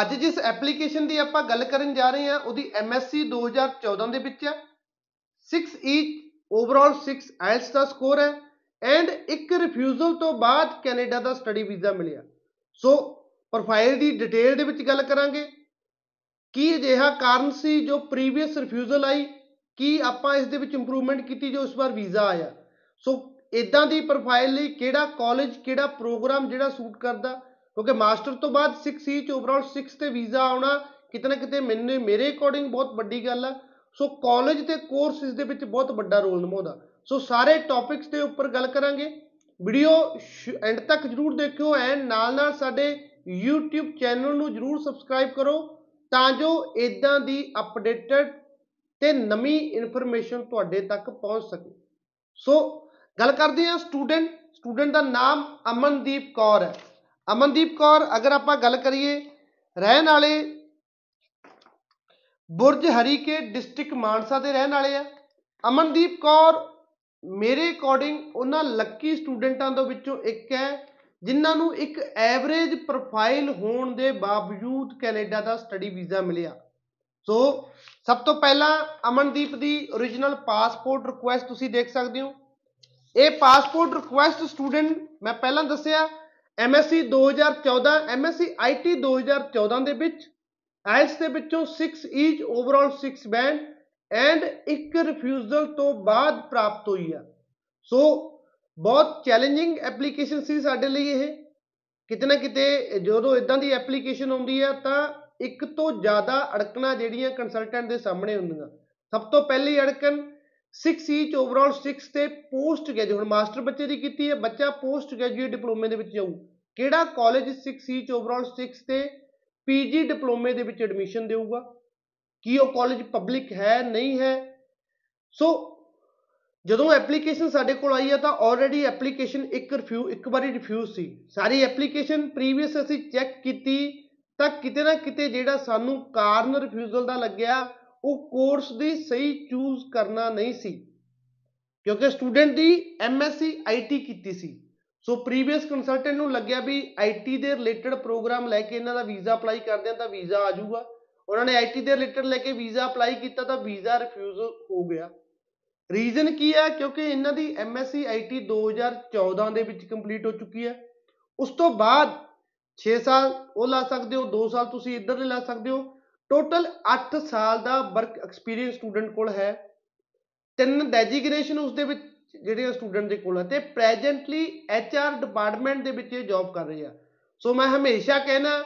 ਅੱਜ ਜਿਸ ਐਪਲੀਕੇਸ਼ਨ ਦੀ ਆਪਾਂ ਗੱਲ ਕਰਨ ਜਾ ਰਹੇ ਹਾਂ, ਉਹਦੀ MSc 2014 ਦੇ ਵਿੱਚ ਹੈ। 6 ਈਚ ਓਵਰਆਲ 6 ਆਇਲਸ ਦਾ ਸਕੋਰ ਹੈ ਐਂਡ ਇੱਕ ਰਿਫਿਊਜ਼ਲ ਤੋਂ ਬਾਅਦ ਕੈਨੇਡਾ ਦਾ ਸਟੱਡੀ ਵੀਜ਼ਾ ਮਿਲਿਆ। ਸੋ ਪ੍ਰੋਫਾਈਲ ਦੀ ਡਿਟੇਲ ਦੇ ਵਿੱਚ ਗੱਲ ਕਰਾਂਗੇ। ਕੀ ਅਜਿਹਾ ਕਾਰਨ ਸੀ ਜੋ ਪ੍ਰੀਵੀਅਸ ਰਿਫਿਊਜ਼ਲ ਆਈ? ਕੀ ਆਪਾਂ ਇਸ ਦੇ ਵਿੱਚ ਇੰਪਰੂਵਮੈਂਟ ਕੀਤੀ ਜੋ ਇਸ ਵਾਰ ਵੀਜ਼ਾ ਆਇਆ? ਸੋ ਇਦਾਂ ਦੀ ਪ੍ਰੋਫਾਈਲ ਲਈ ਕਿਹੜਾ ਕਾਲਜ ਕਿਹੜਾ ਪ੍ਰੋਗਰਾਮ ਜਿਹੜਾ ਸੂਟ ਕਰਦਾ? ਕਿਉਂਕਿ ਮਾਸਟਰ ਤੋਂ ਬਾਅਦ 6 ਸੀ ਚ ਓਵਰਆਲ 6 ਤੇ ਵੀਜ਼ਾ ਆਉਣਾ ਕਿਤੇ ਨਾ ਕਿਤੇ ਮੈਨੂੰ, ਮੇਰੇ ਅਕੋਰਡਿੰਗ ਬਹੁਤ ਵੱਡੀ ਗੱਲ ਆ। ਸੋ ਕਾਲਜ ਤੇ ਕੋਰਸ ਇਸ ਦੇ ਵਿੱਚ ਬਹੁਤ ਵੱਡਾ ਰੋਲ ਨਿਭਾਉਂਦਾ। ਸੋ ਸਾਰੇ ਟੌਪਿਕਸ ਦੇ ਉੱਪਰ ਗੱਲ ਕਰਾਂਗੇ। ਵੀਡੀਓ ਐਂਡ ਤੱਕ ਜਰੂਰ ਦੇਖਿਓ ਐਂਡ ਨਾਲ ਨਾਲ ਸਾਡੇ YouTube ਚੈਨਲ ਨੂੰ ਜਰੂਰ ਸਬਸਕ੍ਰਾਈਬ ਕਰੋ ਤਾਂ ਜੋ ਇਦਾਂ ਦੀ ਅਪਡੇਟਡ ਤੇ ਨਵੀਂ ਇਨਫੋਰਮੇਸ਼ਨ ਤੁਹਾਡੇ ਤੱਕ ਪਹੁੰਚ ਸਕੇ। ਸੋ ਗੱਲ ਕਰਦੇ ਹਾਂ ਸਟੂਡੈਂਟ ਸਟੂਡੈਂਟ ਦਾ ਨਾਮ ਅਮਨਦੀਪ ਕੌਰ ਹੈ। ਅਮਨਦੀਪ ਕੌਰ, ਅਗਰ ਆਪਾਂ ਗੱਲ ਕਰੀਏ, ਰਹਿਣ ਵਾਲੇ ਬੁਰਜ ਹਰੀਕੇ ਡਿਸਟ੍ਰਿਕਟ ਮਾਨਸਾ ਦੇ ਰਹਿਣ ਵਾਲੇ ਆ। ਅਮਨਦੀਪ ਕੌਰ, ਮੇਰੇ ਅਕੋਰਡਿੰਗ ਉਹਨਾਂ ਲੱਕੀ ਸਟੂਡੈਂਟਾਂ ਦੇ ਵਿੱਚੋਂ ਇੱਕ ਹੈ, ਜਿਨ੍ਹਾਂ ਨੂੰ ਇੱਕ ਐਵਰੇਜ ਪ੍ਰੋਫਾਈਲ ਹੋਣ ਦੇ ਬਾਵਜੂਦ ਕੈਨੇਡਾ ਦਾ ਸਟੱਡੀ ਵੀਜ਼ਾ ਮਿਲਿਆ। ਸੋ ਸਭ ਤੋਂ ਪਹਿਲਾਂ ਅਮਨਦੀਪ ਦੀ origignal ਪਾਸਪੋਰਟ ਰਿਕੁਐਸਟ ਤੁਸੀਂ ਦੇਖ ਸਕਦੇ ਹੋ। ਇਹ ਪਾਸਪੋਰਟ ਰਿਕੁਐਸਟ ਸਟੂਡੈਂਟ ਮੈਂ ਪਹਿਲਾਂ ਦੱਸਿਆ MSc 2014 MSc IT 2014 ਦੇ ਵਿੱਚ ਆਇਲਸ ਦੇ ਵਿੱਚੋਂ 6 ਈਚ ਓਵਰਆਲ 6 ਬੈਂਡ ਐਂਡ ਇੱਕ ਰਿਫਿਊਜ਼ਲ ਤੋਂ ਬਾਅਦ ਪ੍ਰਾਪਤ ਹੋਈ ਆ। ਸੋ ਬਹੁਤ ਚੈਲੰਜਿੰਗ ਐਪਲੀਕੇਸ਼ਨ ਸੀ ਸਾਡੇ ਲਈ ਇਹ। ਕਿਤੇ ਨਾ ਕਿਤੇ ਜਦੋਂ ਇਦਾਂ ਦੀ ਐਪਲੀਕੇਸ਼ਨ ਆਉਂਦੀ ਆ ਤਾਂ ਇੱਕ ਤੋਂ ਜ਼ਿਆਦਾ ਅੜਕਣਾ ਜਿਹੜੀਆਂ ਕੰਸਲਟੈਂਟ ਦੇ ਸਾਹਮਣੇ ਹੁੰਦੀਆਂ। ਸਭ ਤੋਂ ਪਹਿਲੀ ਅੜਕਣ 6 ਈਚ ਓਵਰਆਲ 6 ਤੇ ਪੋਸਟ ਗ੍ਰੈਜੂਏਟ ਹੁਣ ਮਾਸਟਰ ਬੱਚੇ ਦੀ ਕੀਤੀ ਹੈ, ਬੱਚਾ ਪੋਸਟ ਗ੍ਰੈਜੂਏਟ ਡਿਪਲੋਮੇ ਦੇ ਵਿੱਚ ਜਾਊ। ਕਿਹੜਾ ਕਾਲਜ 6 ਈਚ ਓਵਰਆਲ 6 ਤੇ ਪੀਜੀ ਡਿਪਲੋਮੇ ਦੇ ਵਿੱਚ ਐਡਮਿਸ਼ਨ ਦੇਊਗਾ? ਕੀ ਉਹ ਕਾਲਜ ਪਬਲਿਕ ਹੈ, ਨਹੀਂ ਹੈ? ਸੋ ਜਦੋਂ ਐਪਲੀਕੇਸ਼ਨ ਸਾਡੇ ਕੋਲ ਆਈ ਹੈ ਤਾਂ ਆਲਰੇਡੀ ਐਪਲੀਕੇਸ਼ਨ ਇੱਕ ਰਿਫਿਊ ਇੱਕ ਵਾਰੀ ਰਿਫਿਊਜ਼ ਸੀ। ਸਾਰੀ ਐਪਲੀਕੇਸ਼ਨ ਪ੍ਰੀਵੀਅਸ ਅਸੀਂ ਚੈੱਕ ਕੀਤੀ, ਤਾਂ ਕਿਤੇ ਨਾ ਕਿਤੇ ਜਿਹੜਾ ਸਾਨੂੰ ਕਾਰਨ ਰਿਫਿਊਜ਼ਲ ਦਾ ਲੱਗਿਆ ਉਹ ਕੋਰਸ ਦੀ ਸਹੀ ਚੂਜ਼ ਕਰਨਾ ਨਹੀਂ ਸੀ। ਕਿਉਂਕਿ ਸਟੂਡੈਂਟ ਦੀ ਐਮਐਸਸੀ ਆਈਟੀ ਕੀਤੀ ਸੀ। ਸੋ ਪ੍ਰੀਵੀਅਸ ਕੰਸਲਟੈਂਟ ਨੂੰ ਲੱਗਿਆ ਵੀ ਆਈਟੀ ਦੇ ਰਿਲੇਟਡ ਪ੍ਰੋਗਰਾਮ ਲੈ ਕੇ ਇਹਨਾਂ ਦਾ ਵੀਜ਼ਾ ਅਪਲਾਈ ਕਰਦੇ ਆ ਤਾਂ ਵੀਜ਼ਾ ਆ ਜਾਊਗਾ। ਉਹਨਾਂ ਨੇ ਆਈਟੀ ਦੇ ਰਿਲੇਟਡ ਲੈ ਕੇ ਵੀਜ਼ਾ ਅਪਲਾਈ ਕੀਤਾ ਤਾਂ ਵੀਜ਼ਾ ਰਿਫਿਊਜ਼ ਹੋ ਗਿਆ। ਰੀਜ਼ਨ ਕੀ ਹੈ? ਕਿਉਂਕਿ ਇਹਨਾਂ ਦੀ ਐਮਐਸਸੀ ਆਈਟੀ 2014 ਦੇ ਵਿੱਚ ਕੰਪਲੀਟ ਹੋ ਚੁੱਕੀ ਹੈ। ਉਸ ਤੋਂ ਬਾਅਦ 6 ਸਾਲ ਉਹ ਲਾ ਸਕਦੇ ਹੋ 2 ਸਾਲ ਤੁਸੀਂ ਇੱਧਰ ਦੇ ਲਾ ਸਕਦੇ ਹੋ। ਟੋਟਲ 8 ਸਾਲ ਦਾ ਵਰਕ ਐਕਸਪੀਰੀਅੰਸ ਸਟੂਡੈਂਟ ਕੋਲ ਹੈ। ਤਿੰਨ ਡੈਜੀਗਨੇਸ਼ਨ ਉਸ ਦੇ ਵਿੱਚ ਜਿਹੜੇ ਸਟੂਡੈਂਟ ਦੇ ਕੋਲ ਹੈ ਤੇ ਪ੍ਰੈਜ਼ੈਂਟਲੀ ਐਚਆਰ ਡਿਪਾਰਟਮੈਂਟ ਦੇ ਵਿੱਚ ਇਹ ਜੌਬ ਕਰ ਰਹੀ ਆ। ਸੋ ਮੈਂ ਹਮੇਸ਼ਾ ਕਹਿਣਾ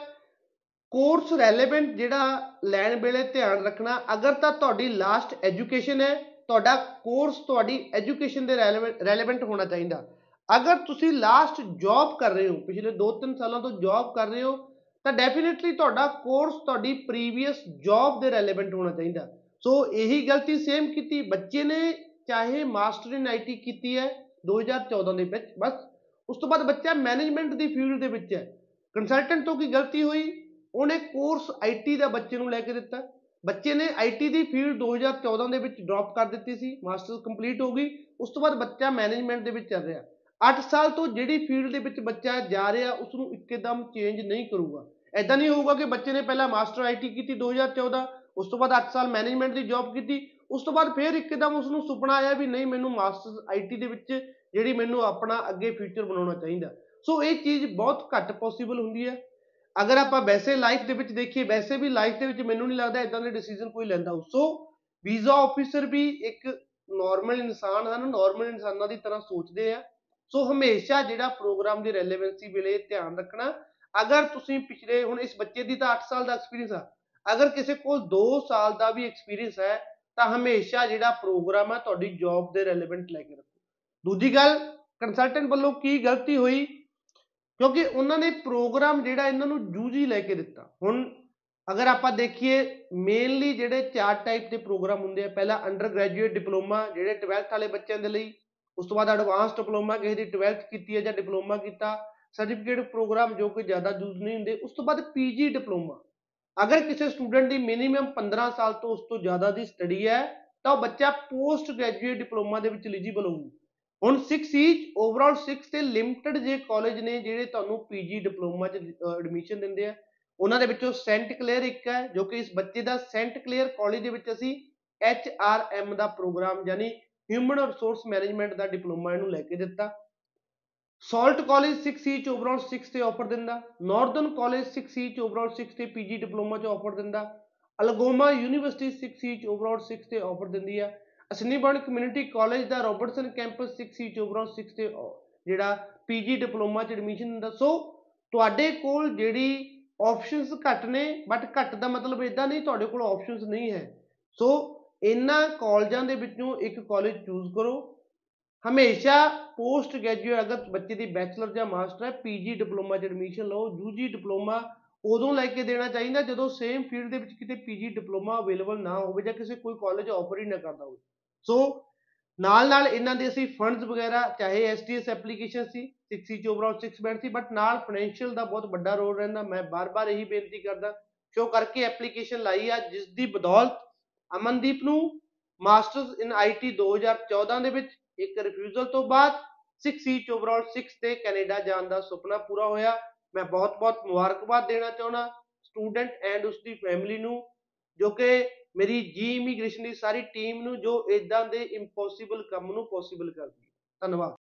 ਕੋਰਸ ਰੈਲੇਵੈਂਟ ਜਿਹੜਾ ਲੈਣ ਵੇਲੇ ਧਿਆਨ ਰੱਖਣਾ, ਅਗਰ ਤਾਂ ਤੁਹਾਡੀ ਲਾਸਟ ਐਜੂਕੇਸ਼ਨ ਹੈ, ਤੁਹਾਡਾ ਕੋਰਸ ਤੁਹਾਡੀ ਐਜੂਕੇਸ਼ਨ ਦੇ ਰੈਲੇਵੈਂਟ ਹੋਣਾ ਚਾਹੀਦਾ। ਅਗਰ ਤੁਸੀਂ ਲਾਸਟ ਜੌਬ ਕਰ ਰਹੇ ਹੋ, ਪਿਛਲੇ 2-3 ਸਾਲਾਂ ਤੋਂ ਜੌਬ ਕਰ ਰਹੇ ਹੋ ਤਾਂ ਡੈਫੀਨਿਟਲੀ ਤੁਹਾਡਾ ਕੋਰਸ ਤੁਹਾਡੀ ਪ੍ਰੀਵੀਅਸ ਜੌਬ ਦੇ ਰੈਲੇਵੈਂਟ ਹੋਣਾ ਚਾਹੀਦਾ। ਸੋ ਇਹੀ ਗਲਤੀ ਸੇਮ ਕੀਤੀ। ਬੱਚੇ ਨੇ ਚਾਹੇ ਮਾਸਟਰ ਇਨ ਆਈਟੀ ਕੀਤੀ ਹੈ 2014 ਦੇ ਵਿੱਚ, ਬਸ। ਉਸ ਤੋਂ ਬਾਅਦ ਬੱਚਾ ਮੈਨੇਜਮੈਂਟ ਦੀ ਫੀਲਡ ਦੇ ਵਿੱਚ ਹੈ। ਕੰਸਲਟੈਂਟ ਤੋਂ ਕੀ ਗਲਤੀ ਹੋਈ? ਉਹਨੇ ਕੋਰਸ ਆਈਟੀ ਦਾ ਬੱਚੇ ਨੂੰ ਲੈ ਕੇ ਦਿੱਤਾ। ਬੱਚੇ ਨੇ ਆਈਟੀ ਦੀ ਫੀਲਡ 2014 ਦੇ ਵਿੱਚ ਡ੍ਰੌਪ ਕਰ ਦਿੱਤੀ ਸੀ। ਮਾਸਟਰ ਕੰਪਲੀਟ ਹੋ ਗਈ। ਉਸ ਤੋਂ ਬਾਅਦ ਬੱਚਾ ਮੈਨੇਜਮੈਂਟ ਦੇ ਵਿੱਚ ਚੱਲ ਰਿਹਾ। 8 ਸਾਲ ਤੋਂ ਜਿਹੜੀ ਫੀਲਡ ਦੇ ਵਿੱਚ ਬੱਚਾ ਜਾ ਰਿਹਾ ਉਸ ਨੂੰ ਇੱਕਦਮ ਚੇਂਜ ਨਹੀਂ ਕਰੂਗਾ। ਐਦਾਂ ਨਹੀਂ ਹੋਊਗਾ ਕਿ ਬੱਚੇ ਨੇ ਪਹਿਲਾਂ ਮਾਸਟਰ ਆਈਟੀ ਕੀਤੀ 2014 ਉਸ ਤੋਂ ਬਾਅਦ 8 ਸਾਲ ਮੈਨੇਜਮੈਂਟ ਦੀ ਜੌਬ ਕੀਤੀ, ਉਸ ਤੋਂ ਬਾਅਦ ਫਿਰ ਇੱਕਦਮ ਉਸ ਨੂੰ ਸੁਪਨਾ ਆਇਆ ਵੀ ਨਹੀਂ, ਮੈਨੂੰ ਮਾਸਟਰ ਆਈਟੀ ਦੇ ਵਿੱਚ ਜਿਹੜੀ ਮੈਨੂੰ ਆਪਣਾ ਅੱਗੇ ਫਿਊਚਰ ਬਣਾਉਣਾ ਚਾਹੀਦਾ। ਸੋ ਇਹ ਚੀਜ਼ ਬਹੁਤ ਘੱਟ ਪੋਸੀਬਲ ਹੁੰਦੀ ਹੈ। ਅਗਰ ਆਪਾਂ ਵੈਸੇ ਲਾਈਫ ਦੇ ਵਿੱਚ ਦੇਖੀਏ, ਵੈਸੇ ਵੀ ਲਾਈਫ ਦੇ ਵਿੱਚ ਮੈਨੂੰ ਨਹੀਂ ਲੱਗਦਾ ਇਦਾਂ ਦੇ ਡਿਸੀਜਨ ਕੋਈ ਲੈਂਦਾ। ਹੋ ਸੋ ਵੀਜ਼ਾ ਆਫੀਸਰ ਵੀ ਇੱਕ ਨਾਰਮਲ ਇਨਸਾਨ ਹਨ ਨਾਰਮਲ ਇਨਸਾਨਾਂ ਦੀ ਤਰ੍ਹਾਂ ਸੋਚਦੇ ਆ। ਸੋ ਹਮੇਸ਼ਾ ਜਿਹੜਾ ਪ੍ਰੋਗਰਾਮ ਦੀ ਰੈਲੇਵੈਂਸੀ ਵੇਲੇ ਧਿਆਨ ਰੱਖਣਾ। ਅਗਰ ਤੁਸੀਂ ਪਿਛਲੇ, ਹੁਣ ਇਸ ਬੱਚੇ ਦੀ ਤਾਂ 8 ਸਾਲ ਦਾ ਐਕਸਪੀਰੀਅੰਸ ਆ। ਅਗਰ ਕਿਸੇ ਕੋਲ 2 ਸਾਲ ਦਾ ਵੀ ਐਕਸਪੀਰੀਅੰਸ ਹੈ, ਤਾਂ ਹਮੇਸ਼ਾ ਜਿਹੜਾ ਪ੍ਰੋਗਰਾਮ ਹੈ ਤੁਹਾਡੀ ਜੌਬ ਦੇ ਰੈਲੇਵੈਂਟ ਲੈ ਕੇ ਰੱਖੋ। ਦੂਜੀ ਗੱਲ ਕੰਸਲਟੈਂਟ ਵੱਲੋਂ ਕੀ ਗਲਤੀ ਹੋਈ? ਕਿਉਂਕਿ ਉਹਨਾਂ ਨੇ ਪ੍ਰੋਗਰਾਮ ਜਿਹੜਾ ਇਹਨਾਂ ਨੂੰ ਜੂਜੀ ਲੈ ਕੇ ਦਿੱਤਾ। ਹੁਣ ਅਗਰ ਆਪਾਂ ਦੇਖੀਏ ਮੇਨਲੀ ਜਿਹੜੇ ਚਾਰ ਟਾਈਪ ਦੇ ਪ੍ਰੋਗਰਾਮ ਹੁੰਦੇ ਆ, ਪਹਿਲਾ ਅੰਡਰ ਗ੍ਰੈਜੂਏਟ ਡਿਪਲੋਮਾ ਜਿਹੜੇ 12th ਵਾਲੇ ਬੱਚਿਆਂ ਦੇ ਲਈ ਉਸ ਤੋਂ ਬਾਅਦ ਐਡਵਾਂਸ ਡਿਪਲੋਮਾ ਕਿਸੇ ਦੀ 12th ਕੀਤੀ ਹੈ ਜਾਂ ਡਿਪਲੋਮਾ ਕੀਤਾ ਸਰਟੀਫਿਕੇਟ ਪ੍ਰੋਗਰਾਮ ਜੋ ਕਿ ਜ਼ਿਆਦਾ ਯੂਜ਼ ਨਹੀਂ ਹੁੰਦੇ, ਉਸ ਤੋਂ ਬਾਅਦ ਪੀਜੀ ਡਿਪਲੋਮਾ ਅਗਰ ਕਿਸੇ ਸਟੂਡੈਂਟ ਦੀ ਮਿਨੀਮਮ 15 ਸਾਲ ਤੋਂ ਉਸ ਤੋਂ ਜ਼ਿਆਦਾ ਦੀ ਸਟੱਡੀ ਹੈ, ਤਾਂ ਉਹ ਬੱਚਾ ਪੋਸਟ ਗ੍ਰੈਜੂਏਟ ਡਿਪਲੋਮਾ ਦੇ ਵਿੱਚ ਐਲੀਜੀਬਲ ਹੋਊ। ਹੁਣ 6 ਈਚ ਓਵਰਆਲ 6 ਤੇ ਲਿਮਟਿਡ ਜੇ ਕਾਲਜ ਨੇ ਜਿਹੜੇ ਤੁਹਾਨੂੰ ਪੀਜੀ ਡਿਪਲੋਮਾ ਚ ਐਡਮਿਸ਼ਨ ਦਿੰਦੇ ਆ, ਉਹਨਾਂ ਦੇ ਵਿੱਚੋਂ ਸੈਂਟ ਕਲੀਅਰ ਇੱਕ ਹੈ, ਜੋ ਕਿ ਇਸ ਬੱਚੇ ਦਾ ਸੈਂਟ ਕਲੀਅਰ ਕਾਲਜ ਦੇ ਵਿੱਚ ਅਸੀਂ ਐਚ ਆਰ ਐਮ ਦਾ ਪ੍ਰੋਗਰਾਮ ਯਾਨੀ ਹਿਊਮਨ ਰਿਸੋਰਸ ਮੈਨੇਜਮੈਂਟ ਦਾ ਡਿਪਲੋਮਾ ਇਹਨੂੰ ਲੈ ਕੇ ਦਿੱਤਾ। ਸਾਲਟ ਕਾਲਜ 6 ਈਚ ਓਵਰਆਲ 6 ਤੇ ਆਫਰ ਦਿੰਦਾ। ਨਾਰਥਰਨ ਕਾਲਜ 6 ਈਚ ਓਵਰਆਲ 6 ਤੇ ਪੀਜੀ ਡਿਪਲੋਮਾ ਚ ਆਫਰ ਦਿੰਦਾ। ਅਲਗੋਮਾ ਯੂਨੀਵਰਸਿਟੀ 6 ਈਚ ਓਵਰਆਲ 6 ਤੇ ਆਫਰ ਦਿੰਦੀ ਆ। ਅਸਨੀਬਰਨ ਕਮਿਊਨਿਟੀ ਕਾਲਜ ਦਾ ਰੋਬਰਟਸਨ ਕੈਂਪਸ 6 ਈਚ ਓਵਰਆਲ 6 ਤੇ, ਜਿਹੜਾ ਪੀਜੀ ਡਿਪਲੋਮਾ ਚ ਐਡਮਿਸ਼ਨ ਦਿੰਦਾ। ਸੋ ਤੁਹਾਡੇ ਕੋਲ ਜਿਹੜੀ ਆਪਸ਼ਨਸ ਘੱਟ ਨੇ ਬਟ ਘੱਟ ਦਾ ਮਤਲਬ ਇਦਾਂ ਨਹੀਂ, ਤੁਹਾਡੇ ਕੋਲ ਆਪਸ਼ਨਸ ਨਹੀਂ ਹੈ। ਸੋ ਇਹਨਾਂ ਕਾਲਜਾਂ ਦੇ ਵਿੱਚੋਂ ਇੱਕ ਕਾਲਜ ਚੂਜ਼ ਕਰੋ। ਹਮੇਸ਼ਾ ਪੋਸਟ ਗ੍ਰੈਜੂਏਟ ਅਗਰ ਬੱਚੇ ਦੀ ਬੈਚਲਰ ਜਾਂ ਮਾਸਟਰ ਹੈ ਪੀਜੀ ਡਿਪਲੋਮਾ ਚ ਐਡਮਿਸ਼ਨ ਲਓ ਯੂਜੀ ਡਿਪਲੋਮਾ ਉਦੋਂ ਲੈ ਕੇ ਦੇਣਾ ਚਾਹੀਦਾ ਜਦੋਂ ਸੇਮ ਫੀਲਡ ਦੇ ਵਿੱਚ ਕਿਤੇ ਪੀਜੀ ਡਿਪਲੋਮਾ ਅਵੇਲੇਬਲ ਨਾ ਹੋਵੇ ਜਾਂ ਕਿਸੇ ਕੋਈ ਕਾਲਜ ਆਫਰ ਹੀ ਨਾ ਕਰਦਾ ਹੋਵੇ। ਸੋ ਨਾਲ ਨਾਲ ਇਹਨਾਂ ਦੇ ਅਸੀਂ ਫੰਡਸ ਵਗੈਰਾ, ਚਾਹੇ ਐਸਟੀਐਸ ਐਪਲੀਕੇਸ਼ਨ ਸੀ 6 ਚ ਓਵਰਆਲ 6 ਬੈਂਡ ਸੀ ਬਟ ਨਾਲ ਫਾਈਨੈਂਸ਼ੀਅਲ ਦਾ ਬਹੁਤ ਵੱਡਾ ਰੋਲ ਰਹਿੰਦਾ। ਮੈਂ ਬਾਰ-ਬਾਰ ਇਹੀ ਬੇਨਤੀ ਕਰਦਾ ਸ਼ੋ ਕਰਕੇ ਐਪਲੀਕੇਸ਼ਨ ਲਾਈ ਆ ਜਿਸ ਦੀ ਬਦੌਲਤ ਅਮਨਦੀਪ ਨੂੰ ਮਾਸਟਰਸ ਇਨ ਆਈਟੀ 2014 ਦੇ ਵਿੱਚ ਇੱਕ ਰਿਫਿਊਜ਼ਲ ਤੋਂ ਬਾਅਦ 6 ਸੀਟ ਓਵਰਆਲ 6 ਤੇ ਕੈਨੇਡਾ ਜਾਣ ਦਾ ਸੁਪਨਾ ਪੂਰਾ ਹੋਇਆ। ਮੈਂ ਬਹੁਤ-ਬਹੁਤ ਮੁਬਾਰਕਬਾਦ ਦੇਣਾ ਚਾਹੁੰਦਾ। ਸਟੂਡੈਂਟ ਐਂਡ ਉਸ ਦੀ ਫੈਮਿਲੀ ਨੂੰ, ਜੋ ਕਿ ਮੇਰੀ ਜੀ ਇਮੀਗ੍ਰੇਸ਼ਨ ਦੀ ਸਾਰੀ ਟੀਮ ਨੂੰ, ਜੋ ਇਦਾਂ ਦੇ ਇੰਪੋਸੀਬਲ ਕੰਮ ਨੂੰ ਪੋਸੀਬਲ ਕਰਦੀ ਹੈ। ਧੰਨਵਾਦ।